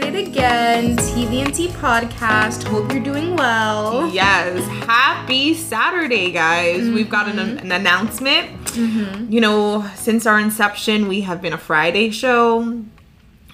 are back at it again. TV & Tea podcast. Hope you're doing well. Yes, happy Saturday, guys. We've got an, mm-hmm. an announcement. Mm-hmm. You know, since our inception, we have been a Friday show.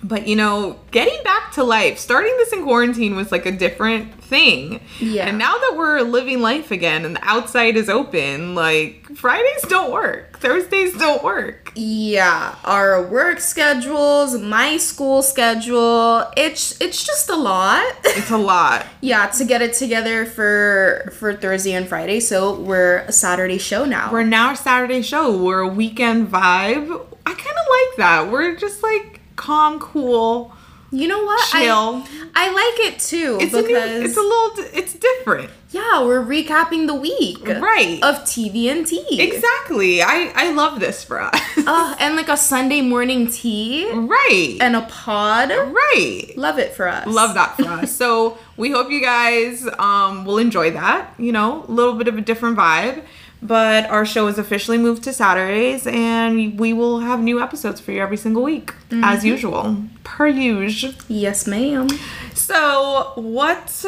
But, you know, getting back to life, starting this in quarantine was like a different thing. Yeah. And now that we're living life again and the outside is open, like Fridays don't work, Thursdays don't work. Yeah, our work schedules, my school schedule. It's it's just a lot. It's a lot. yeah, to get it together for for Thursday and Friday. So we're a Saturday show now. We're now a Saturday show. We're a weekend vibe. I kind of like that. We're just like calm, cool. You know what? Chill. I, I like it too It's a because new, it's a little, it's different. yeah, we're recapping the week Right. of TV and tea. Exactly. I I love this for us. Uh, and like a Sunday morning tea right. and a pod. right. Love it for us. Love that for us. So we hope you guys um, will enjoy that. You know, a little bit of a different vibe. But our show is officially moved to Saturdays, and we will have new episodes for you every single week, as mm-hmm. usual, per usual. Yes, ma'am. So, what?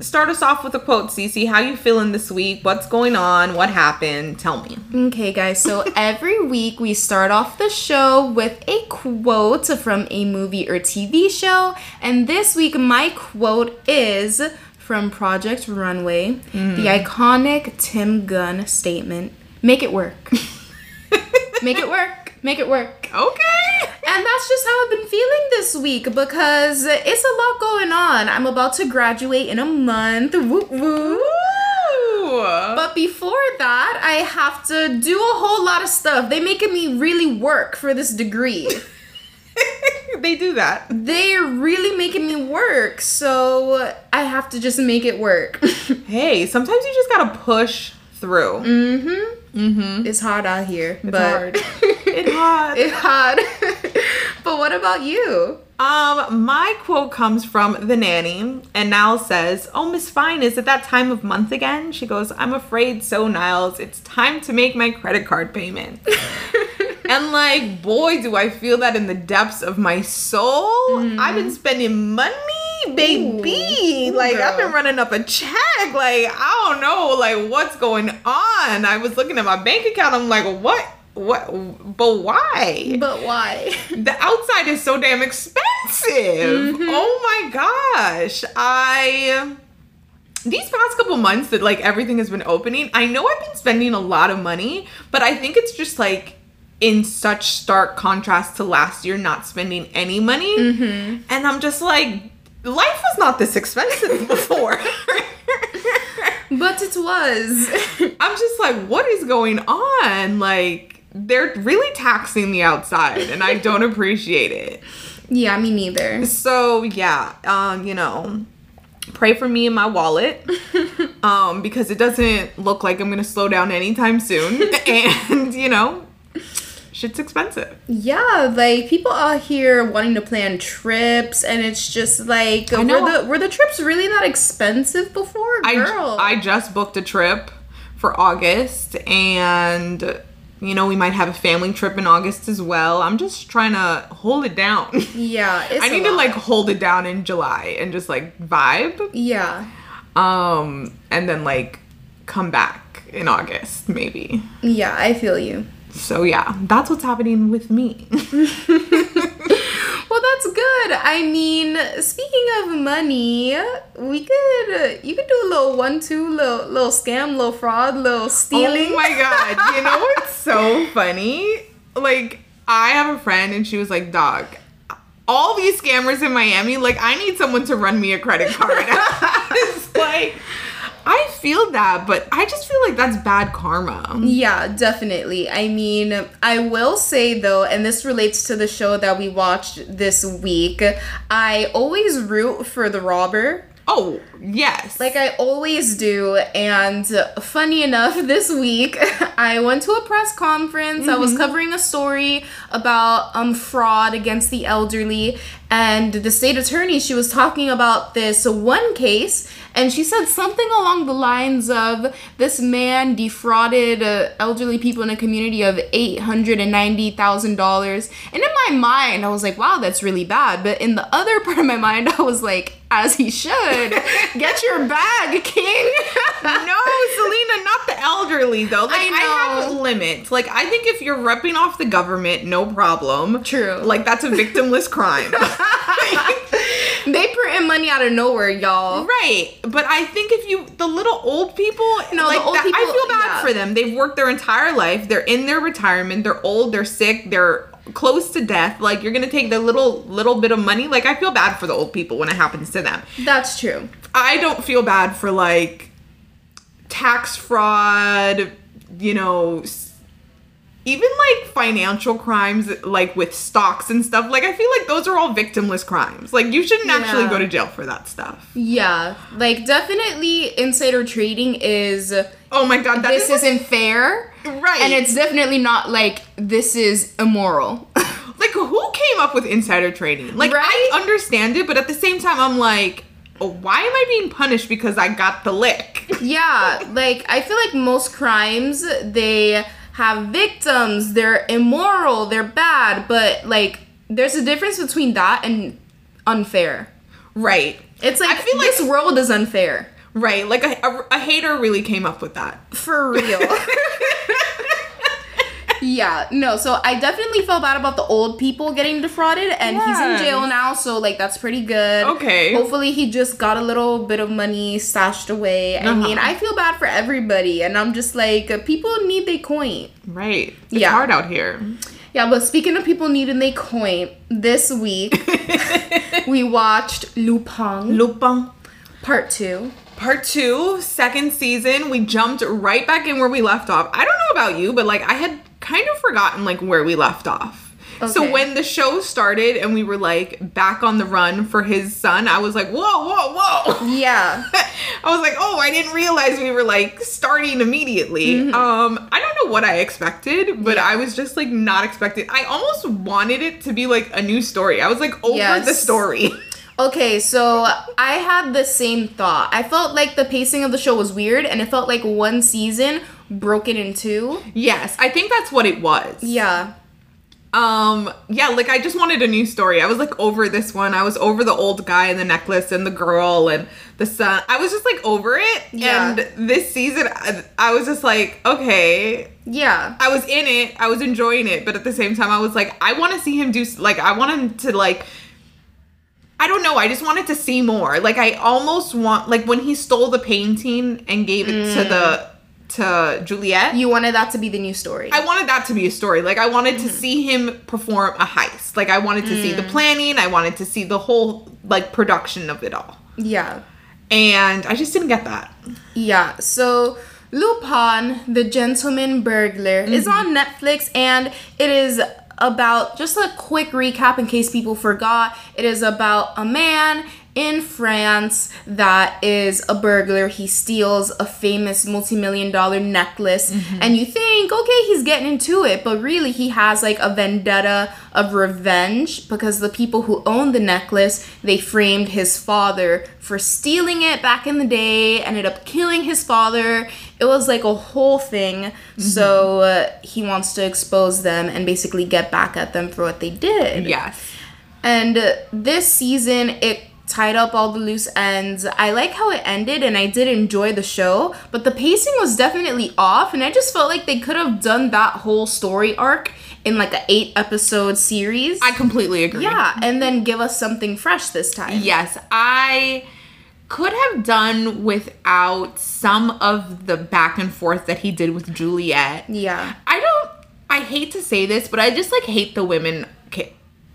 Start us off with a quote, Cece. How you feeling this week? What's going on? What happened? Tell me. Okay, guys. So every week we start off the show with a quote from a movie or TV show. And this week, my quote is from Project Runway, the hmm. iconic Tim Gunn statement Make it work. Make it work. Make it work. Okay. And that's just how I've been feeling this week because it's a lot going on. I'm about to graduate in a month. Woo woo. But before that, I have to do a whole lot of stuff. They're making me really work for this degree. they do that. They're really making me work, so I have to just make it work. Hey, sometimes you just gotta push through. Mhm. Mhm. It's hard out here, It's but hard. It's hard. it's hard. but what about you? Um, my quote comes from the nanny, and Niles says, "Oh, Miss Fine, is it that time of month again?" She goes, "I'm afraid so, Niles. It's time to make my credit card payment." and like, boy, do I feel that in the depths of my soul. Mm-hmm. I've been spending money, baby. Ooh, like, I've been running up a check. Like, I don't know, like, what's going on? I was looking at my bank account. I'm like, what? What? But why? But why? the outside is so damn expensive. Mm-hmm. Oh my gosh. I these past couple months that like everything has been opening, I know I've been spending a lot of money, but I think it's just like in such stark contrast to last year not spending any money. And I'm just like life was not this expensive before. But it was. I'm just like, what is going on? Like, they're really taxing the outside, and I don't appreciate it. yeah, me neither. So yeah, um, you know, pray for me and my wallet, um, because it doesn't look like I'm gonna slow down anytime soon, and you know, shit's expensive. Yeah, like people out here wanting to plan trips, and it's just like, I know. were the were the trips really that expensive before, I girl? I just booked a trip for August, and you know we might have a family trip in August as well. I'm just trying to hold it down. yeah, it's I need to like hold it down in July and just like vibe. yeah, Um, and then like come back in August, maybe. yeah, I feel you. So yeah, that's what's happening with me. Well, that's good. I mean, speaking of money, we could you could do a little one-two, little little scam, little fraud, little stealing. Oh my god, you know what's so funny? Like I have a friend and she was like, "Dog, all these scammers in Miami, like I need someone to run me a credit card." it's like I feel that, but I just feel like that's bad karma. Yeah, definitely. I mean, I will say though, and this relates to the show that we watched this week, I always root for the robber. Oh, yes. like I always do. And funny enough, this week I went to a press conference. I was covering a story about um fraud against the elderly, and the state attorney she was talking about this one case. And she said something along the lines of this man defrauded uh, elderly people in a community of $890,000. And in my mind, I was like, wow, that's really bad. But in the other part of my mind, I was like, as he should. Get your bag, king. no, Selena, not the elderly though. Like I I, have limits. Like I think if you're repping off the government, no problem. True. Like that's a victimless crime. they print money out of nowhere, y'all. right. But I think if you the little old people, No, the like old that, I feel bad yeah. for them. They've worked their entire life. They're in their retirement. They're old. They're sick. They're close to death. Like you're gonna take the little little bit of money. Like I feel bad for the old people when it happens to them. That's true. I don't feel bad for like tax fraud, you know, even like financial crimes, like with stocks and stuff. Like, I feel like those are all victimless crimes. Like, you shouldn't actually go to jail for that stuff. Yeah, like definitely insider trading is Oh my god, that this is isn't fair. right. And it's definitely not like this is immoral. like who came up with insider trading? Like, Right? I understand it, but at the same time, I'm like. Why am I being punished because I got the lick? yeah, like I feel like most crimes they have victims, they're immoral, they're bad, but like there's a difference between that and unfair. right. It's like, I feel like- this world is unfair. Right. Like a, a, a hater really came up with that. For real. yeah, no, so I definitely felt bad about the old people getting defrauded, and he's in jail now, so like that's pretty good. Okay. Hopefully, he just got a little bit of money stashed away. I Uh-huh. mean, I feel bad for everybody, and I'm just like, uh, people need their coin. Right. It's Yeah. hard out here. Yeah, but speaking of people needing their coin, this week we watched Lupin Lupin. Part 2. Part two, second season. We jumped right back in where we left off. I don't know about you, but like I had kind of forgotten like where we left off. So when the show started and we were like back on the run for his son, I was like, whoa, whoa, whoa. Yeah. I was like, oh, I didn't realize we were like starting immediately. Um, I don't know what I expected, but Yeah. I was just like not expecting. I almost wanted it to be like a new story. I was like over Yes. the story. Okay, so I had the same thought. I felt like the pacing of the show was weird and it felt like one season broken in two. yes, I think that's what it was. Yeah. Um, yeah, like I just wanted a new story. I was like over this one. I was over the old guy and the necklace and the girl and the son. I was just like over it. Yeah. And this season, I, I was just like, okay, Yeah. I was in it. I was enjoying it, but at the same time, I was like, I want to see him do like I want him to like. I don't know. I just wanted to see more. Like I almost want like when he stole the painting and gave it to the to Juliet. You wanted that to be the new story. I wanted that to be a story. Like I wanted to mm-hmm. see him perform a heist. Like I wanted to see the mm. planning. I wanted to see the whole like production of it all. yeah. And I just didn't get that. Yeah. So Lupin, the Gentleman Burglar, is mm-hmm. on Netflix and it is about just a quick recap in case people forgot. It is about a man in France that is a burglar. He steals a famous multi-million dollar necklace and you think, okay, he's getting into it, but really he has like a vendetta of revenge because the people who own the necklace, they framed his father for stealing it back in the day, ended up killing his father. It was like a whole thing. So uh, he wants to expose them and basically get back at them for what they did. Yes. And uh, this season, it tied up all the loose ends. I like how it ended and I did enjoy the show, but the pacing was definitely off. And I just felt like they could have done that whole story arc in like an eight episode series. I completely agree. yeah, and then give us something fresh this time. Yes, I could have done without some of the back and forth that he did with Juliet. Yeah. I don't. I hate to say this, but I just like hate the women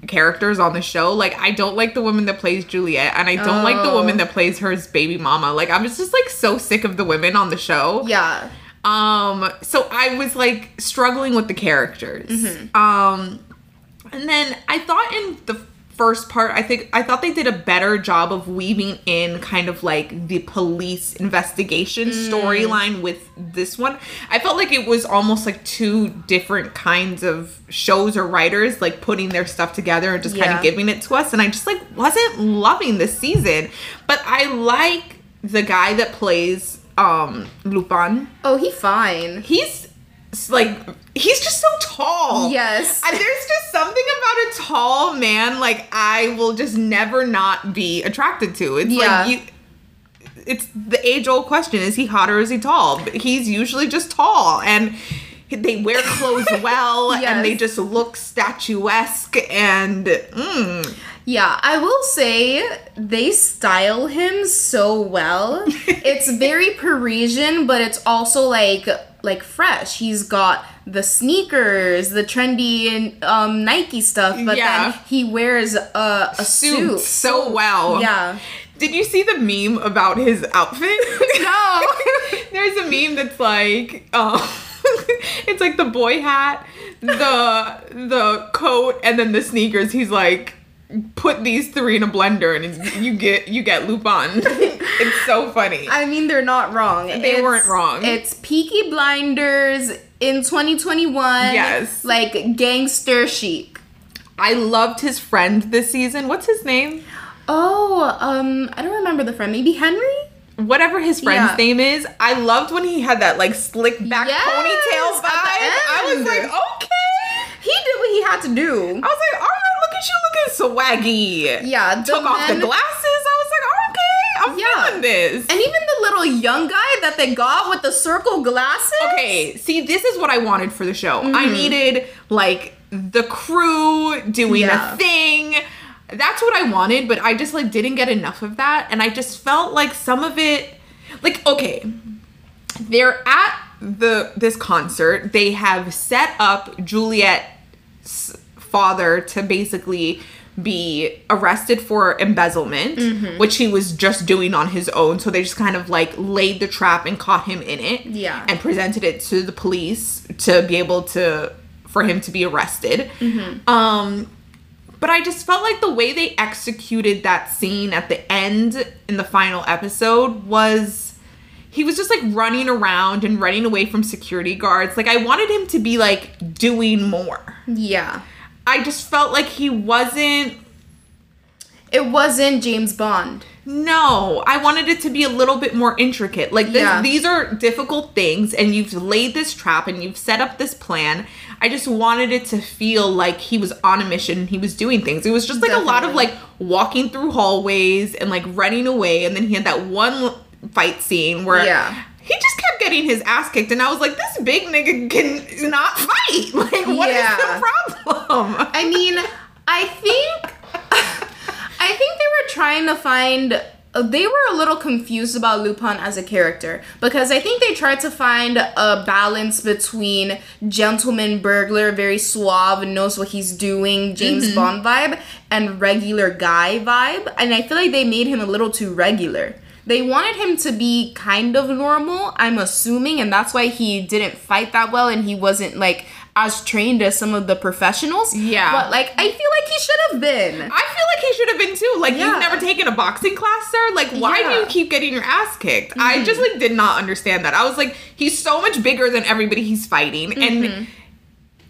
characters on the show. Like, I don't like the woman that plays Juliet, and I don't like the Oh. woman that plays her baby mama. Like, I'm just, just like so sick of the women on the show. Yeah. Um, so I was like struggling with the characters. Um, and then I thought in the first part, I think I thought they did a better job of weaving in kind of like the police investigation Mm. storyline with this one. I felt like it was almost like two different kinds of shows or writers like putting their stuff together and just kind of giving it to us and I just like wasn't loving this season. But I like the guy that plays um Lupin. Oh, he fine. He's like he's just so tall. Yes. And there's just something about a tall man like I will just never not be attracted to. It's Yeah. like you it's the age old question is he hot or is he tall? But he's usually just tall and they wear clothes well and they just look statuesque and mm, Yeah, I will say they style him so well. it's very Parisian, but it's also like like fresh. He's got the sneakers, the trendy and um, Nike stuff, but Yeah. then he wears a, a suit, suits so well. Yeah. Did you see the meme about his outfit? No. There's a meme that's like, oh, it's like the boy hat, the the coat, and then the sneakers. He's like, put these three in a blender, and you get you get Lupin. it's so funny. I mean, they're not wrong. They weren't wrong. It's Peaky Blinders in 2021. Yes. Like gangster chic. I loved his friend this season. What's his name? Oh, um, I don't remember the friend. Maybe Henry? Whatever his friend's Yeah. name is. I loved when he had that like slick back Yes, ponytail vibe. I was like, okay. He did what he had to do. I was like, all right, look at you looking swaggy. Yeah, Took off the glasses. I was like, okay, I'm Yeah. feeling this. And even the little young guy that they got with the circle glasses. okay, see, this is what I wanted for the show. Mm-hmm. I needed like the crew doing Yeah. a thing. That's what I wanted, but I just like didn't get enough of that, and I just felt like some of it, like okay, they're at the this concert. They have set up Juliet's father to basically be arrested for embezzlement, Mm-hmm. which he was just doing on his own. So they just kind of like laid the trap and caught him in it. Yeah. And presented it to the police to be able to for him to be arrested. Mm-hmm. Um but I just felt like the way they executed that scene at the end in the final episode was he was just like running around and running away from security guards. Like I wanted him to be like doing more. Yeah. I just felt like he wasn't It wasn't James Bond. no, I wanted it to be a little bit more intricate. Like this, Yeah. these are difficult things and you've laid this trap and you've set up this plan. I just wanted it to feel like he was on a mission, he was doing things. It was just like a lot of like walking through hallways and like running away and then he had that one fight scene where Yeah. He just kept getting his ass kicked and I was like this big nigga can not fight. Like what is Yeah. the problem? I mean, I think I think they were trying to find they were a little confused about Lupin as a character because I think they tried to find a balance between gentleman burglar, very suave and knows what he's doing, James mm-hmm. Bond vibe, and regular guy vibe. And I feel like they made him a little too regular. They wanted him to be kind of normal, I'm assuming, and that's why he didn't fight that well and he wasn't like as trained as some of the professionals. Yeah. But like I feel like he should have been. I feel like he should have been too. Like Yeah. you've never taken a boxing class, sir. Like why do Yeah. Mm-hmm. you keep getting your ass kicked? I just like did not understand that. I was like, he's so much bigger than everybody he's fighting, Mm-hmm. and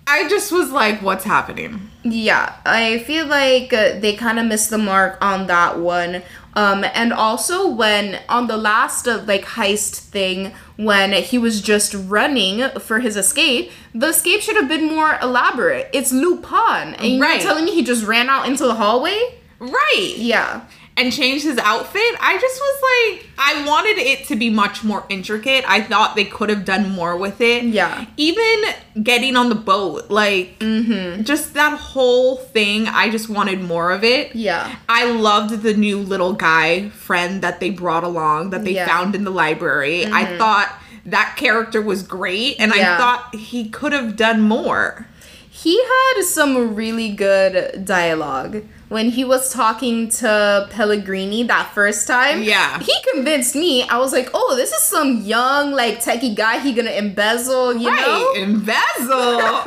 I just was like, what's happening? Yeah, I feel like uh, they kind of missed the mark on that one. Um, and also when on the last uh, like heist thing, when he was just running for his escape, the escape should have been more elaborate. It's Lupin, and Right. you're telling me he just ran out into the hallway? Right. Yeah, And changed his outfit. I just was like, I wanted it to be much more intricate. I thought they could have done more with it. Yeah. Even getting on the boat, like, Mm-hmm. just that whole thing. I just wanted more of it. yeah, I loved the new little guy friend that they brought along that they Yeah. Mm-hmm. found in the library. I thought that character was great and I thought he could have done more. he had some really good dialogue. When he was talking to Pellegrini that first time, Yeah. he convinced me. I was like, "Oh, this is some young, like techie guy. He gonna embezzle, you know?" Right, embezzle.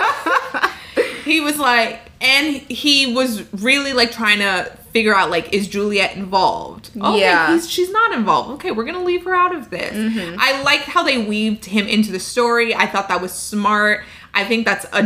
he was like, and he was really like trying to figure out like is Juliet involved? Oh, okay, Yeah. he's, she's not involved. Okay, we're gonna leave her out of this. Mm-hmm. I liked how they weaved him into the story. I thought that was smart. I think that's a,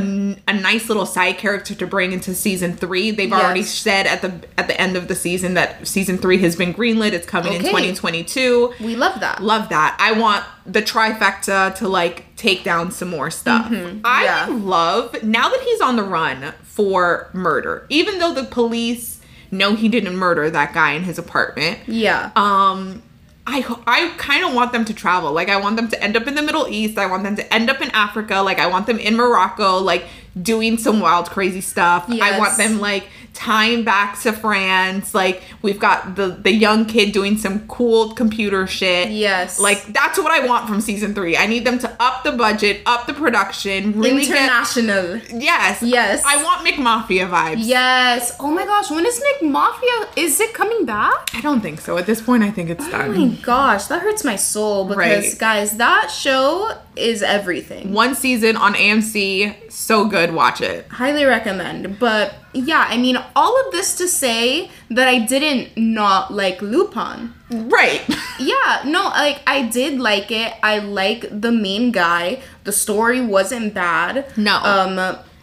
a nice little side character to bring into season three. They've already said at the at the end of the season that season three has been greenlit. It's coming in 2022. We love that. Love that. I want the trifecta to like take down some more stuff. I Mm-hmm. Yeah. love now that he's on the run for murder, even though the police know he didn't murder that guy in his apartment. yeah. Um, I I kind of want them to travel. Like I want them to end up in the Middle East. I want them to end up in Africa. Like I want them in Morocco, like doing some wild, crazy stuff. I want them like tying back to France. Like we've got the the young kid doing some cool computer shit. Yes. Like that's what I want from season three. I need them to up the budget, up the production, really get International. yes, Yes. I want McMafia vibes. Yes. Oh my gosh, when is McMafia? Is it coming back? I don't think so. At this point, I think it's Oh done. my gosh, that hurts my soul because Right. guys, that show is everything. One season on AMC, so good. Watch it. Highly recommend. But yeah, I mean, all of this to say that I didn't not like Lupin. Right. Yeah, no, like I did like it. I like the main guy. The story wasn't bad. No. Um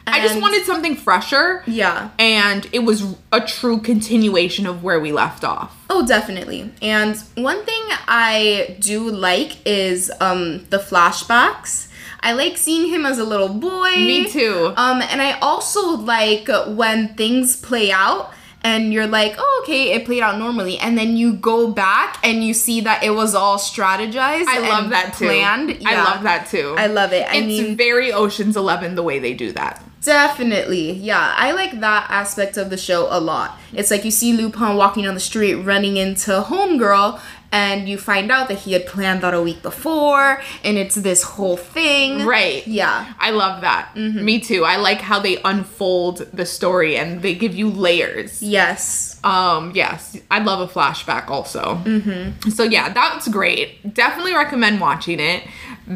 I just wanted something fresher. Yeah. And it was a true continuation of where we left off. Oh, definitely. And one thing I do like is um the flashbacks. I like seeing him as a little boy. Me too. Um and I also like when things play out and you're like, "Oh, okay, it played out normally." And then you go back and you see that it was all strategized I love and that too. planned. I love that too. I love it. I it's mean, very Ocean's Eleven the way they do that. Definitely. Yeah. I like that aspect of the show a lot. It's like you see Lupin walking on the street running into Homegirl and you find out that he had planned that a week before and it's this whole thing. Right. Yeah. I love that. Me too. I like how they unfold the story and they give you layers. Yes. Um, yes, I love a flashback also. Mm-hmm. So yeah, that's great. Definitely recommend watching it.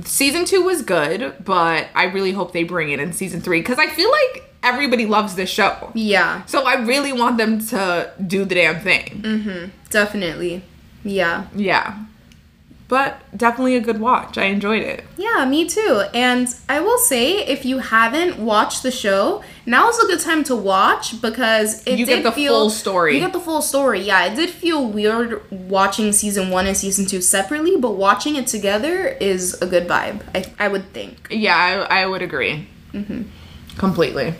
Season two was good, but I really hope they bring it in season three because I feel like everybody loves this show. Yeah. So I really want them to do the damn thing. Definitely. Yeah. Yeah. But definitely a good watch. I enjoyed it. Yeah, me too. And I will say, if you haven't watched the show, now is a good time to watch because it You did get the feel, full story. You get the full story. Yeah, it did feel weird watching season one and season two separately, but watching it together is a good vibe. I, I would think. Yeah, I, I would agree. Mm-hmm. Completely.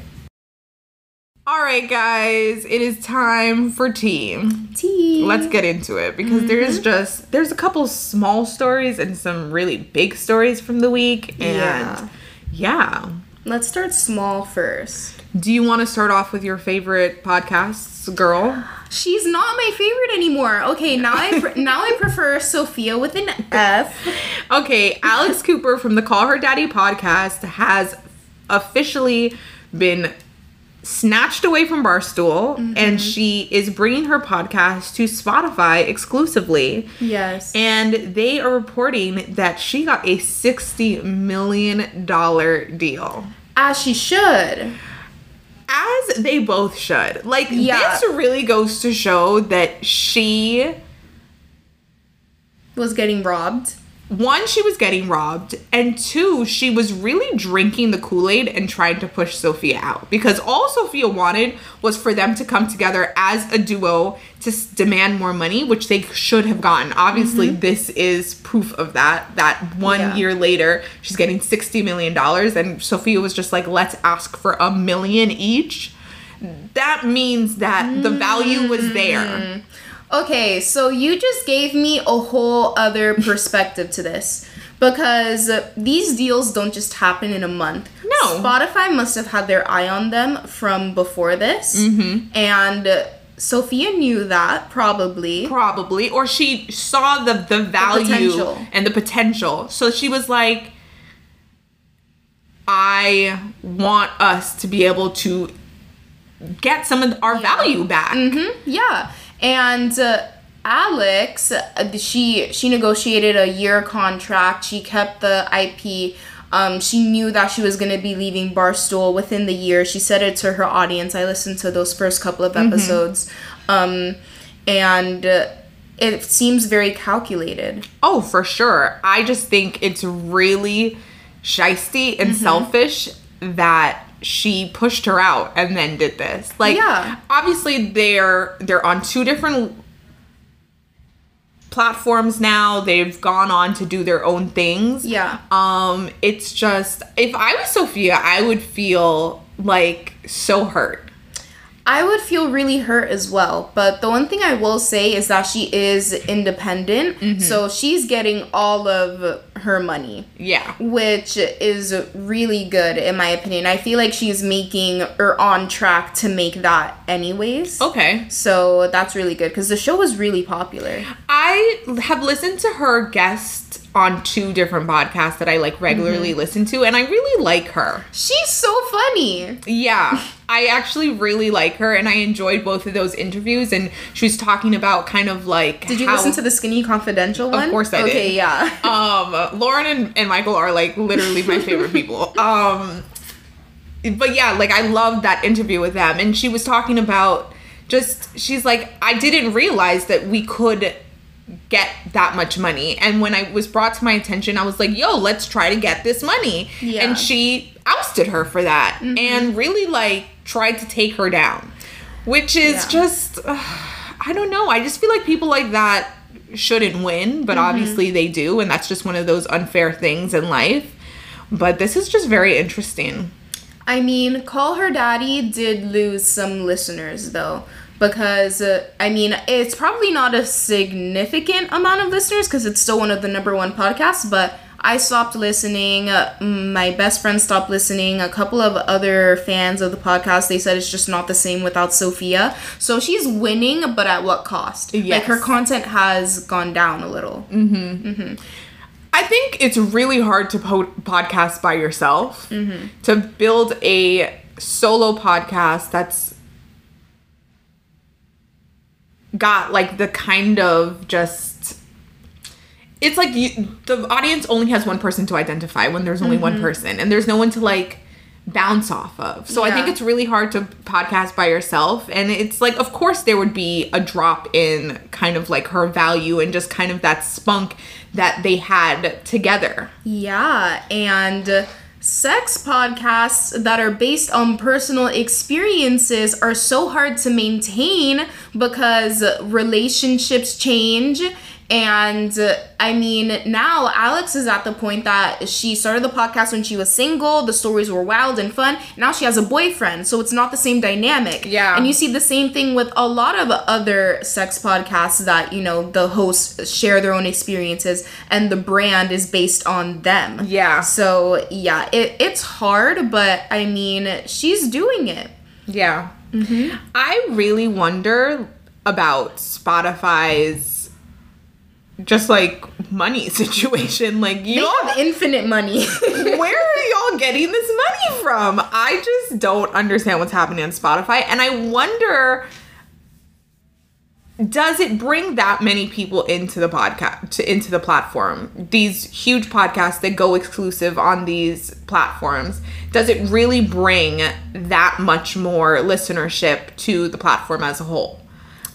All right, guys, it is time for tea. Tea. Let's get into it because there's mm-hmm. just there's a couple small stories and some really big stories from the week and Yeah. yeah. Let's start small first. Do you want to start off with your favorite podcasts, girl? She's not my favorite anymore. Okay, now I pre- now I prefer Sofia with an F. Okay, Alex Cooper from the Call Her Daddy podcast has officially been snatched away from Barstool mm-hmm. and she is bringing her podcast to Spotify exclusively. Yes. And they are reporting that she got a $60 million deal. As she should. As they both should. Like, Yeah. this really goes to show that she, Was getting robbed. One, she was getting robbed, and two, she was really drinking the Kool Aid and trying to push Sofia out. Because all Sofia wanted was for them to come together as a duo to s- demand more money, which they should have gotten. Obviously, mm-hmm. this is proof of that. That one Yeah. year later, she's getting $60 million, and Sofia was just like, let's ask for a million each. That means that the value was there. Mm. Okay, so you just gave me a whole other perspective to this because these deals don't just happen in a month. No. Spotify must have had their eye on them from before this. Mm-hmm. And Sofia knew that probably. probably or she saw the the value potential. and the potential so she was like i want us to be able to get some of our value back Mm-hmm. Yeah. And uh, Alex, she she negotiated a year contract. She kept the IP Um, she knew that she was gonna be leaving Barstool within the year. She said it to her audience. I listened to those first couple of episodes, um, and uh, it seems very calculated. Oh, for sure. I just think it's really shisty and selfish that she pushed her out and then did this. Like Yeah. obviously they're they're on two different platforms now. They've gone on to do their own things. Yeah. Um it's just if I was Sofia, I would feel like so hurt. I would feel really hurt as well. But the one thing I will say is that she is independent, mm-hmm. so she's getting all of her money. Yeah. which is really good in my opinion. I feel like she's making or on track to make that anyways. Okay. So that's really good because the show was really popular. I have listened to her guest on two different podcasts that I like regularly mm-hmm. listen to, and I really like her. She's so funny. Yeah, I actually really like her, and I enjoyed both of those interviews. And she was talking about kind of like. Did you how- listen to the Skinny Confidential one? Of course I did. Okay, yeah. um lauren and, and michael are like literally my favorite people um but yeah like i loved that interview with them and she was talking about just she's like i didn't realize that we could get that much money. And when i was brought to my attention i was like yo let's try to get this money. Yeah. and she ousted her for that and really like tried to take her down which is Yeah. just uh, i don't know. I just feel like people like that shouldn't win but obviously they do. And that's just one of those unfair things in life. But this is just very interesting. I mean, Call Her Daddy did lose some listeners though. Because, uh, I mean, it's probably not a significant amount of listeners because it's still one of the number one podcasts, but I stopped listening. Uh, my best friend stopped listening. A couple of other fans of the podcast, they said it's just not the same without Sofia. So she's winning, but at what cost? Like her content has gone down a little. i think it's really hard to po- podcast by yourself to build a solo podcast that's got like the kind of just it's like you, the audience only has one person to identify when there's only one mm-hmm. person and there's no one to like bounce off of. So i think it's really hard to podcast by yourself and it's like of course there would be a drop in kind of like her value and just kind of that spunk that they had together. Yeah, and sex podcasts that are based on personal experiences are so hard to maintain because relationships change. And uh, I mean, now Alex is at the point that she started the podcast when she was single. The stories were wild and fun. Now she has a boyfriend, so it's not the same dynamic. Yeah. And you see the same thing with a lot of other sex podcasts that, you know, the hosts share their own experiences and the brand is based on them. Yeah. So, yeah, it, it's hard, but I mean, she's doing it. Yeah. I really wonder about Spotify's just like money situation. Like you have infinite money. where are y'all getting this money from? I just don't understand what's happening on Spotify and I wonder does it bring that many people into the podcast into the platform these huge podcasts that go exclusive on these platforms does it really bring that much more listenership to the platform as a whole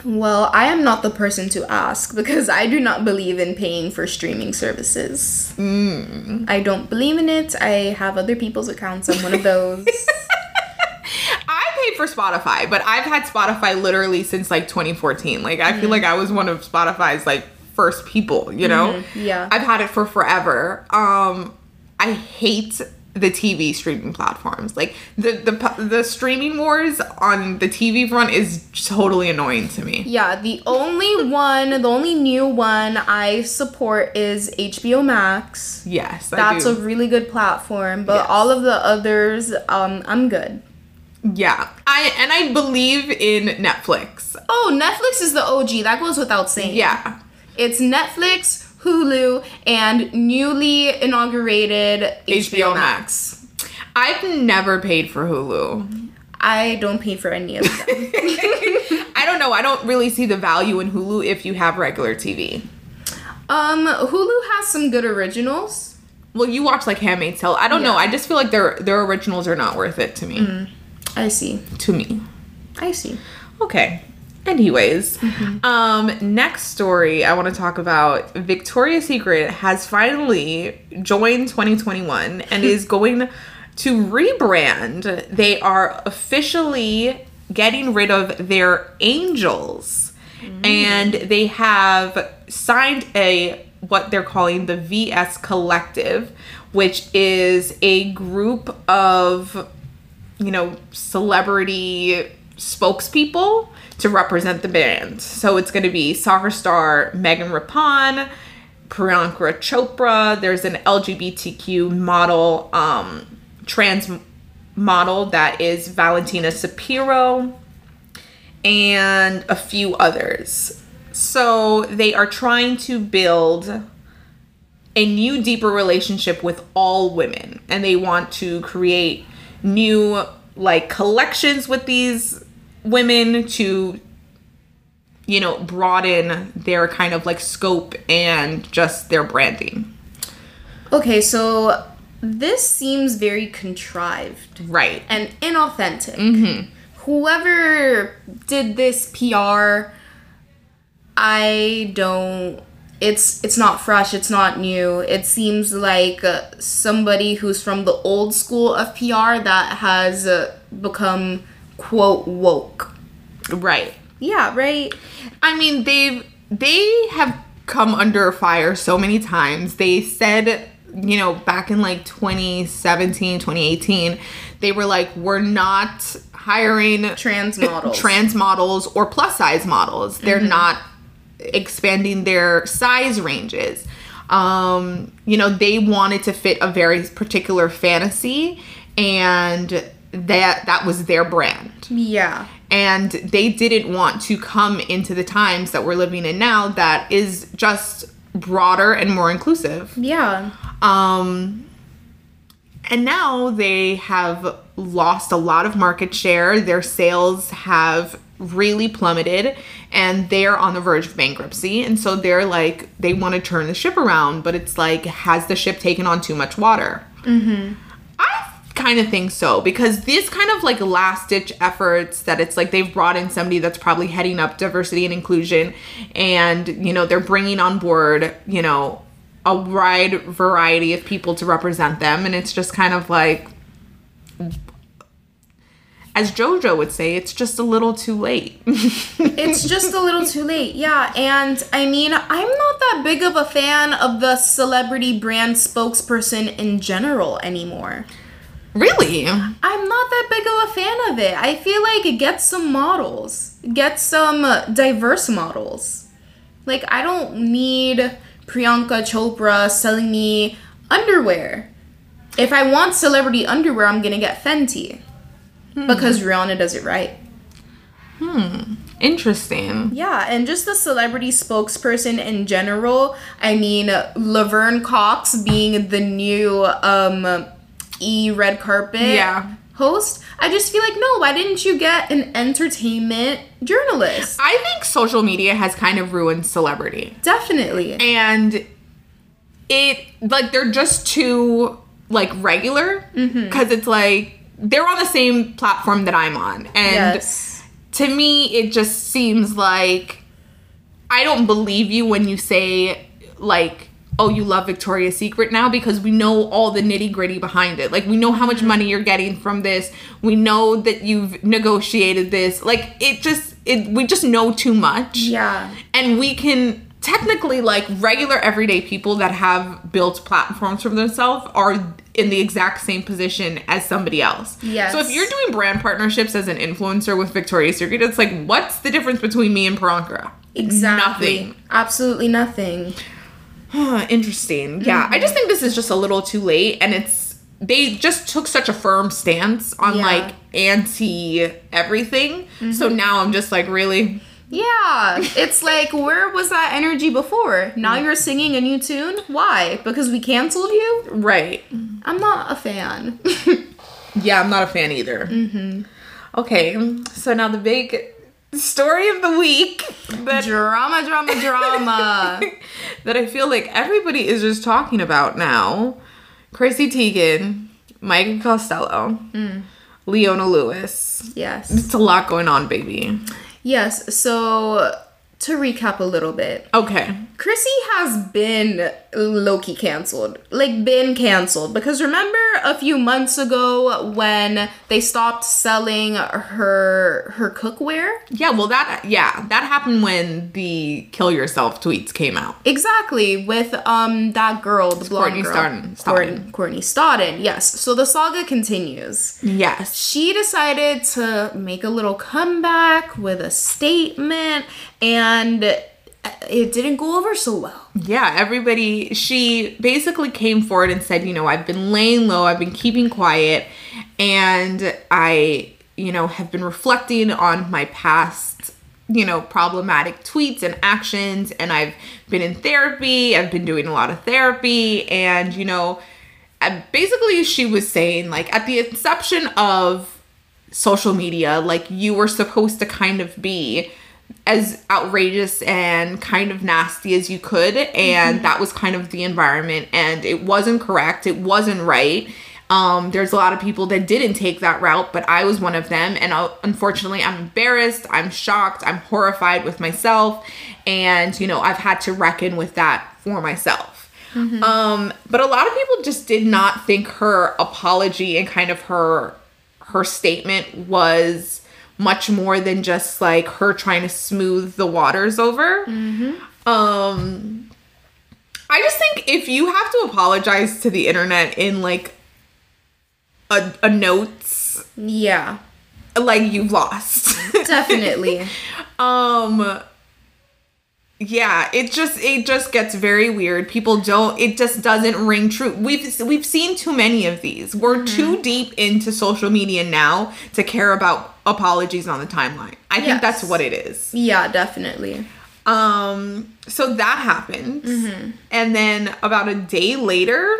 well, I am not the person to ask because I do not believe in paying for streaming services. Hmm. I don't believe in it. I have other people's accounts. I'm one of those. I paid for Spotify, but I've had Spotify literally since like 2014. Like I feel mm. like I was one of Spotify's like first people, you know? Mm-hmm. yeah. I've had it for forever. Um I hate the TV streaming platforms. Like the the the streaming wars on the TV front is totally annoying to me. Yeah, the only one, the only new one I support is HBO Max. Yes, That's a really good platform, but Yes. all of the others, um, I'm good. yeah. I and I believe in Netflix. Oh, Netflix is the OG. That goes without saying. Yeah. It's Netflix, Hulu, and newly inaugurated HBO, HBO Max. I've never paid for Hulu. I don't pay for any of them. I don't know. I don't really see the value in Hulu if you have regular TV. um, Hulu has some good originals. well, you watch like Handmaid's Tale. I don't know. I just feel like their their originals are not worth it to me. I see. To me. I see. Okay. Anyways, um, next story I want to talk about. Victoria's Secret has finally joined 2021 and is going to rebrand. They are officially getting rid of their angels. And they have signed a what they're calling the VS Collective, which is a group of you know, celebrity spokespeople to represent the band. So it's going to be soccer star Megan Rapinoe, Priyanka Chopra. There's an LGBTQ model, um, trans model that is Valentina Sampaio, and a few others. So they are trying to build a new deeper relationship with all women and they want to create new like collections with these women to you know broaden their kind of like scope and just their branding Okay, so this seems very contrived right and inauthentic. Whoever did this PR, I don't. It's it's not fresh. It's not new. It seems like uh, somebody who's from the old school of PR that has uh, become quote woke. right Yeah, right. I mean, they've they have come under fire so many times. They said, you know, back in like 2017, 2018, they were like, we're not hiring Trans models. trans models or plus size models. They're not expanding their size ranges. Um, you know, they wanted to fit a very particular fantasy and that that was their brand. Yeah. and they didn't want to come into the times that we're living in now that is just broader and more inclusive. Yeah. um and now they have lost a lot of market share. Their sales have really plummeted and they're on the verge of bankruptcy. And so they're like they want to turn the ship around but it's like has the ship taken on too much water? I kind of think so because these kind of like last ditch efforts that it's like they've brought in somebody that's probably heading up diversity and inclusion and you know they're bringing on board you know a wide variety of people to represent them and it's just kind of like as jojo would say it's just a little too late it's just a little too late. Yeah, and I mean, I'm not that big of a fan of the celebrity brand spokesperson in general anymore. Really I'm not that big of a fan of it. I feel like get some models, get some uh, diverse models. Like I don't need Priyanka Chopra selling me underwear. If I want celebrity underwear, I'm gonna get Fenty because Rihanna does it right. Hmm. Interesting Yeah, and just the celebrity spokesperson in general. I mean, Laverne Cox being the new um E red carpet Yeah. host. I just feel like no, why didn't you get an entertainment journalist? i think social media has kind of ruined celebrity Definitely. and it like they're just too like regular mm-hmm. because it's like they're on the same platform that i'm on and yes. to me it just seems like i don't believe you when you say like oh you love victoria's secret now because we know all the nitty gritty behind it like we know how much money you're getting from this we know that you've negotiated this like it just it we just know too much Yeah. and we can technically like regular everyday people that have built platforms for themselves are in the exact same position as somebody else. Yes. So if you're doing brand partnerships as an influencer with Victoria's Secret, it's like what's the difference between me and Parankara? Exactly. Nothing. Absolutely nothing. Interesting. Yeah, I just mm-hmm. think this is just a little too late and it's they just took such a firm stance on Yeah. like anti everything. So mm-hmm. now I'm just like really Yeah, it's like where was that energy before? Now mm. you're singing a new tune? Why? Because we canceled you? right. I'm not a fan. Yeah, I'm not a fan either. Mm-hmm. Okay, so now the big story of the week that, drama, drama, drama. that I feel like everybody is just talking about now. Chrissy Teigen, Mike Costello, hmm. Leona Lewis. Yes. It's a lot going on, baby. Yes. So to recap a little bit, Okay. Chrissy has been Loki canceled. Like been canceled because remember a few months ago when they stopped selling her her cookware? Yeah, well that yeah, that happened when the kill yourself tweets came out. Exactly, with um that girl, the blonde Courtney girl. Stodden- Stodden. Courtney, Courtney Stodden. Yes. So the saga continues. Yes. she decided to make a little comeback with a statement and it didn't go over so well. Yeah, everybody she basically came forward and said, you know, I've been laying low, I've been keeping quiet, and I, you know, have been reflecting on my past, you know, problematic tweets and actions, and I've been in therapy, I've been doing a lot of therapy, and you know, uh, basically she was saying like at the inception of social media, like you were supposed to kind of be as outrageous and kind of nasty as you could and that was kind of the environment and it wasn't correct it wasn't right. Um, there's a lot of people that didn't take that route but i was one of them and unfortunately i'm embarrassed i'm shocked i'm horrified with myself and you know i've had to reckon with that for myself. Um, but a lot of people just did not think her apology and kind of her her statement was much more than just like her trying to smooth the waters over. Um I just think if you have to apologize to the internet in like a, a notes, Yeah, like you've lost. definitely. um yeah it just it just gets very weird. People don't it just doesn't ring true. We've we've seen too many of these. We're too deep into social media now to care about apologies on the timeline. I think that's what it is. Yeah, definitely. um so that happened. And then about a day later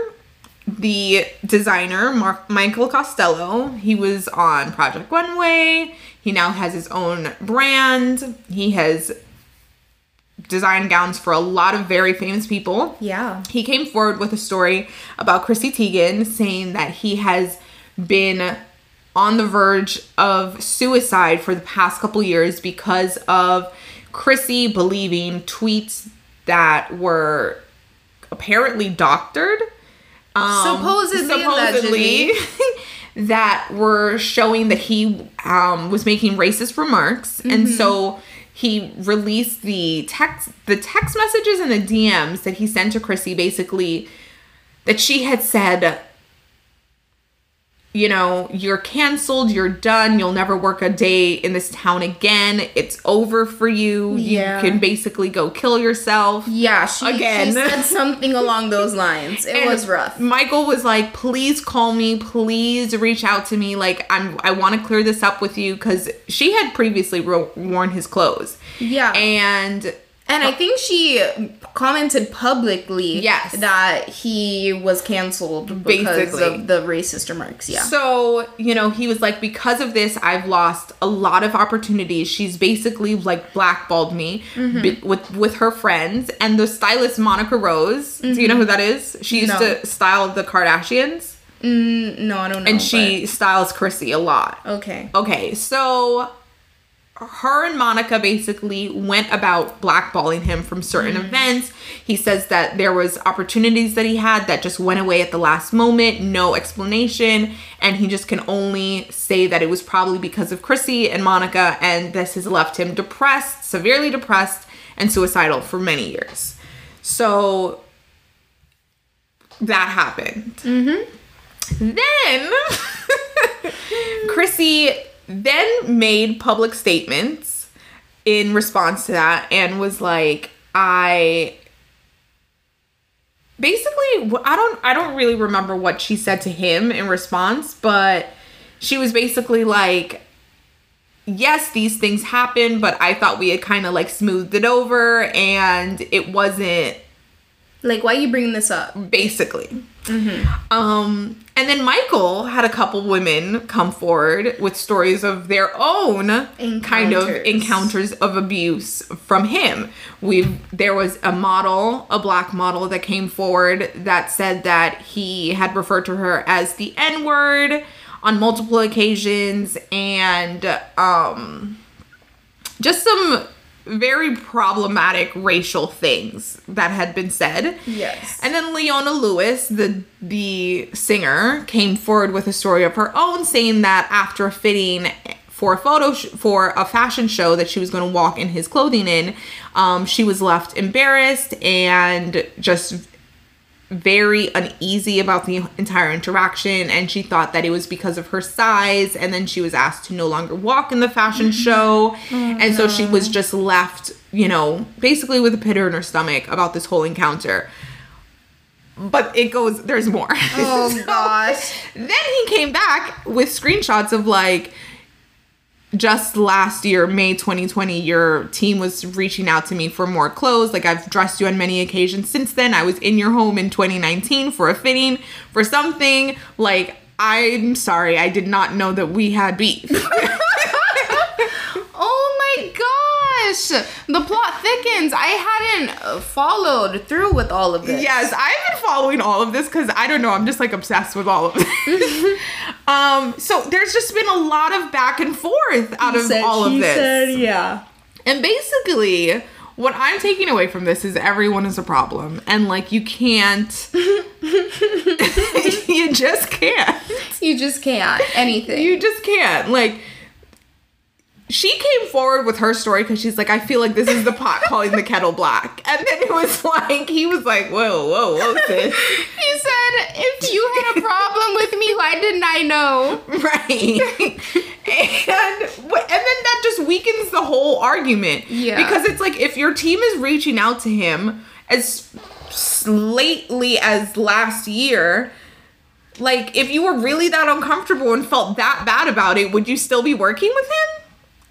the designer Mark, michael costello he was on Project Runway he now has his own brand. He has designed gowns for a lot of very famous people Yeah. he came forward with a story about Chrissy Teigen saying that he has been on the verge of suicide for the past couple years because of Chrissy believing tweets that were apparently doctored. Um, Supposedly, allegedly. that were showing that he um, was making racist remarks, and so he released the text, the text messages and the DMs that he sent to Chrissy, basically that she had said, you know, you're canceled, you're done, you'll never work a day in this town again. It's over for you. Yeah. You can basically go kill yourself. Yeah, she, Again. she said something along those lines. It And was rough. Michael was like, "Please call me. Please reach out to me. Like, I'm. I want to clear this up with you because she had previously worn his clothes, Yeah. and And I think she commented publicly Yes. that he was canceled because Basically. of the racist remarks. Yeah. So, you know, he was like, because of this, I've lost a lot of opportunities. She's basically like blackballed me Mm-hmm. bi- with with her friends and the stylist Monica Rose. Do you know who that is? She used Mm-hmm. No. to style the Kardashians, Mm, no, I don't know. and she styles Chrissy a lot. okay. Okay, so her and Monica basically went about blackballing him from certain mm-hmm. events. He says that there was opportunities that he had that just went away at the last moment, no explanation, and he just can only say that it was probably because of Chrissy and Monica and this has left him depressed, severely depressed and suicidal for many years. So that happened. Mm-hmm. Then Chrissy then made public statements in response to that and was like, I basically I don't I don't really remember what she said to him in response, but she was basically like yes, these things happen, but I thought we had kind of like smoothed it over and it wasn't Like, why are you bringing this up? basically. Um, and then Michael had a couple women come forward with stories of their own kind of Encounters. encounters of abuse from him. We there was a model, a black model that came forward that said that he had referred to her as the N word on multiple occasions and um just some very problematic racial things that had been said. Yes. And then Leona Lewis, the the singer, came forward with a story of her own, saying that after fitting for a photo sh- for a fashion show that she was going to walk in his clothing in, um, she was left embarrassed and just very uneasy about the entire interaction and she thought that it was because of her size and then she was asked to no longer walk in the fashion mm-hmm. show. Oh, and so she was just left you know basically with a pit in her stomach about this whole encounter. But it goes there's more. Oh, So, gosh. then he came back with screenshots of like just last year, May 2020, your team was reaching out to me for more clothes. Like I've dressed you on many occasions since then. I was in your home in 2019 for a fitting for something. Like, I'm sorry, I did not know that we had beef. Oh my gosh! The plot thickens. I hadn't followed through with all of this. yes, I've been following all of this because I don't know, I'm just like obsessed with all of this. um, so there's just been a lot of back and forth out of all of this. yeah. And basically, what I'm taking away from this is everyone is a problem. And like, you can't, you just can't. You just can't. Anything. You just can't. Like, she came forward with her story because she's like, I feel like this is the pot calling the kettle black. And then it was like, he was like, whoa, whoa, whoa, sis. he said, if you had a problem with me, why didn't I know? right and and then that just weakens the whole argument Yeah. because it's like if your team is reaching out to him as lately as last year like if you were really that uncomfortable and felt that bad about it would you still be working with him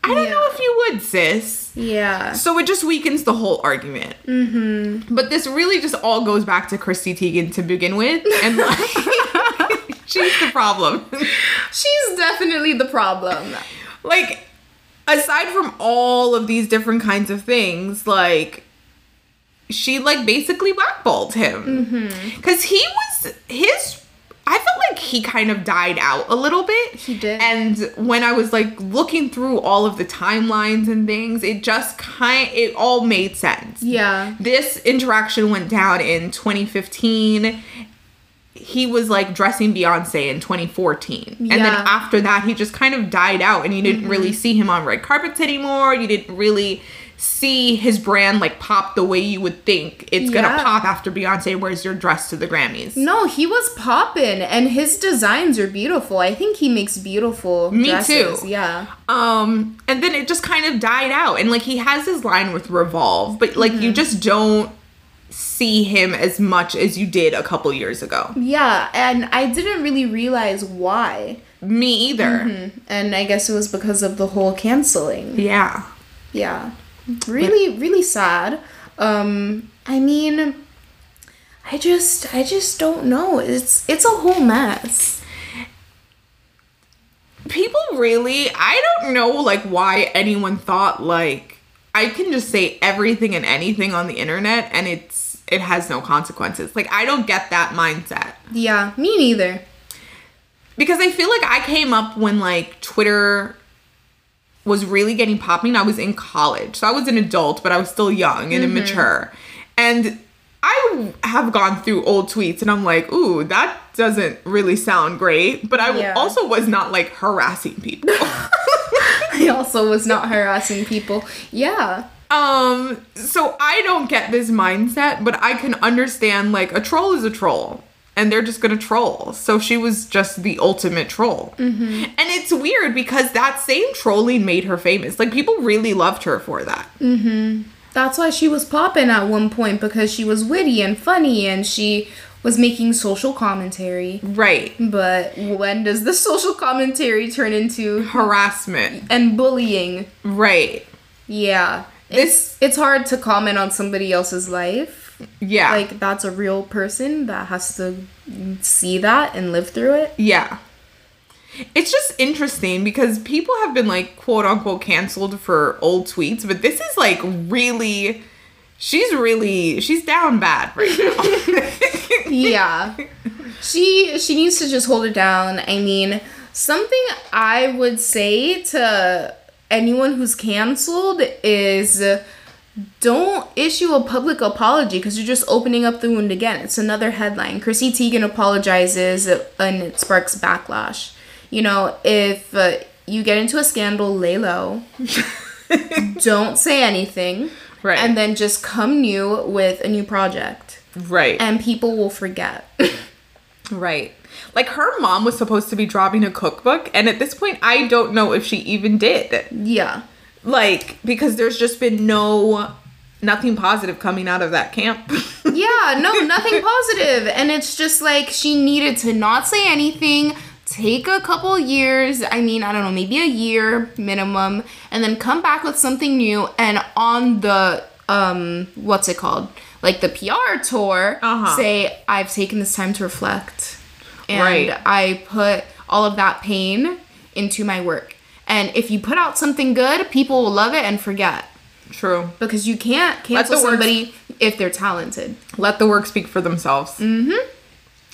i don't know if you would sis Yeah. so it just weakens the whole argument. Mm-hmm. But this really just all goes back to Chrissy Teigen to begin with, and like she's the problem. She's definitely the problem. like aside from all of these different kinds of things like she like basically blackballed him because he was his i felt like he kind of died out a little bit He did. and when i was like looking through all of the timelines and things it just kind it all made sense Yeah. this interaction went down in 2015 he was like dressing Beyonce in 2014. And then Mm-hmm. after that, he just kind of died out and you didn't really see him on red carpets anymore. You didn't really see his brand like pop the way you would think it's gonna pop after Beyonce wears your dress to the Grammys. No, he was popping, and his designs are beautiful. I think he makes beautiful Me dresses. too. Yeah. Um, and then it just kind of died out. And like he has his line with Revolve, but like Mm-hmm. you just don't see him as much as you did a couple years ago. Yeah, and I didn't really realize why. Me either. Mm-hmm. And I guess it was because of the whole canceling. Yeah. Yeah. Really, really sad. Um, I mean, I just I just don't know. It's it's a whole mess. people really i don't know like why anyone thought like i can just say everything and anything on the internet and it's it has no consequences like i don't get that mindset Yeah, me neither. because i feel like i came up when like twitter was really getting popping i was in college so i was an adult but i was still young and immature and I have gone through old tweets and I'm like, ooh, that doesn't really sound great. But I Yeah. also was not like harassing people. I also was not harassing people. Yeah. Um, so I don't get this mindset, but I can understand like a troll is a troll and they're just gonna troll. So she was just the ultimate troll. Mm-hmm. And it's weird because that same trolling made her famous. Like people really loved her for that. That's why she was popping at one point because she was witty and funny and she was making social commentary. Right. But when does the social commentary turn into Harassment. and bullying? Right. Yeah. This It's hard to comment on somebody else's life Yeah. Like that's a real person that has to see that and live through it. Yeah. It's just interesting because people have been like quote unquote canceled for old tweets, but this is like really she's really she's down bad right now. yeah. She she needs to just hold it down. I mean, something I would say to anyone who's canceled is don't issue a public apology because you're just opening up the wound again. It's another headline. Chrissy Teigen apologizes and it sparks backlash. You know, if uh, you get into a scandal, lay low. don't say anything. Right. And then just come new with a new project. right. And people will forget. right. Like her mom was supposed to be dropping a cookbook and at this point I don't know if she even did. yeah. Like because there's just been no nothing positive coming out of that camp. Yeah, no, nothing positive. And it's just like she needed to not say anything, take a couple years, I mean, I don't know, maybe a year minimum, and then come back with something new and on the um what's it called? Like the PR tour, Uh-huh. say I've taken this time to reflect. And Right. I put all of that pain into my work. And if you put out something good, people will love it and forget. True. Because you can't cancel somebody if they're talented. Let the work speak for themselves. Mhm.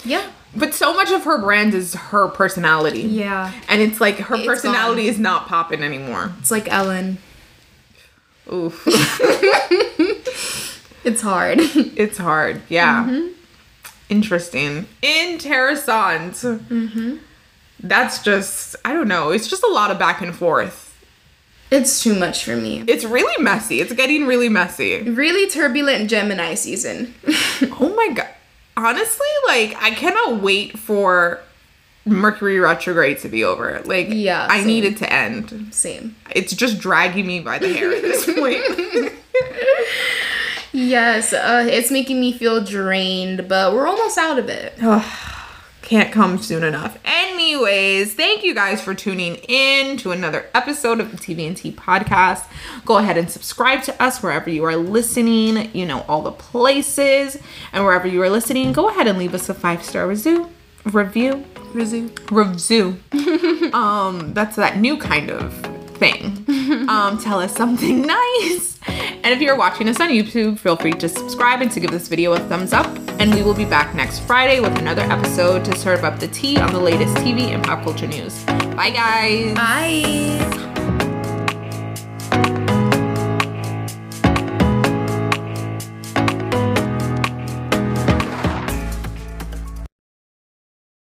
Yeah. But so much of her brand is her personality. Yeah. And it's like her It's personality gone. is not popping anymore. It's like Ellen. Oof. It's hard. it's hard. Yeah. Interesting. Interessant. Mm-hmm. That's just, I don't know. It's just a lot of back and forth. it's too much for me. It's really messy. It's getting really messy. Really turbulent Gemini season. Oh my God. Honestly, like, I cannot wait for Mercury retrograde to be over. Like, Yeah, I same. need it to end. Same. It's just dragging me by the hair at this point. Yes, uh, it's making me feel drained, but we're almost out of it. Can't come soon enough. Anyways, thank you guys for tuning in to another episode of the TV and Tea podcast. Go ahead and subscribe to us wherever you are listening. You know all the places, and wherever you are listening, go ahead and leave us a five star review. Review. Rizu. Review. um, that's that new kind of thing. Um, tell us something nice. And if you're watching us on YouTube, feel free to subscribe and to give this video a thumbs up. And we will be back next Friday with another episode to serve up the tea on the latest TV and pop culture news. Bye, guys. Bye.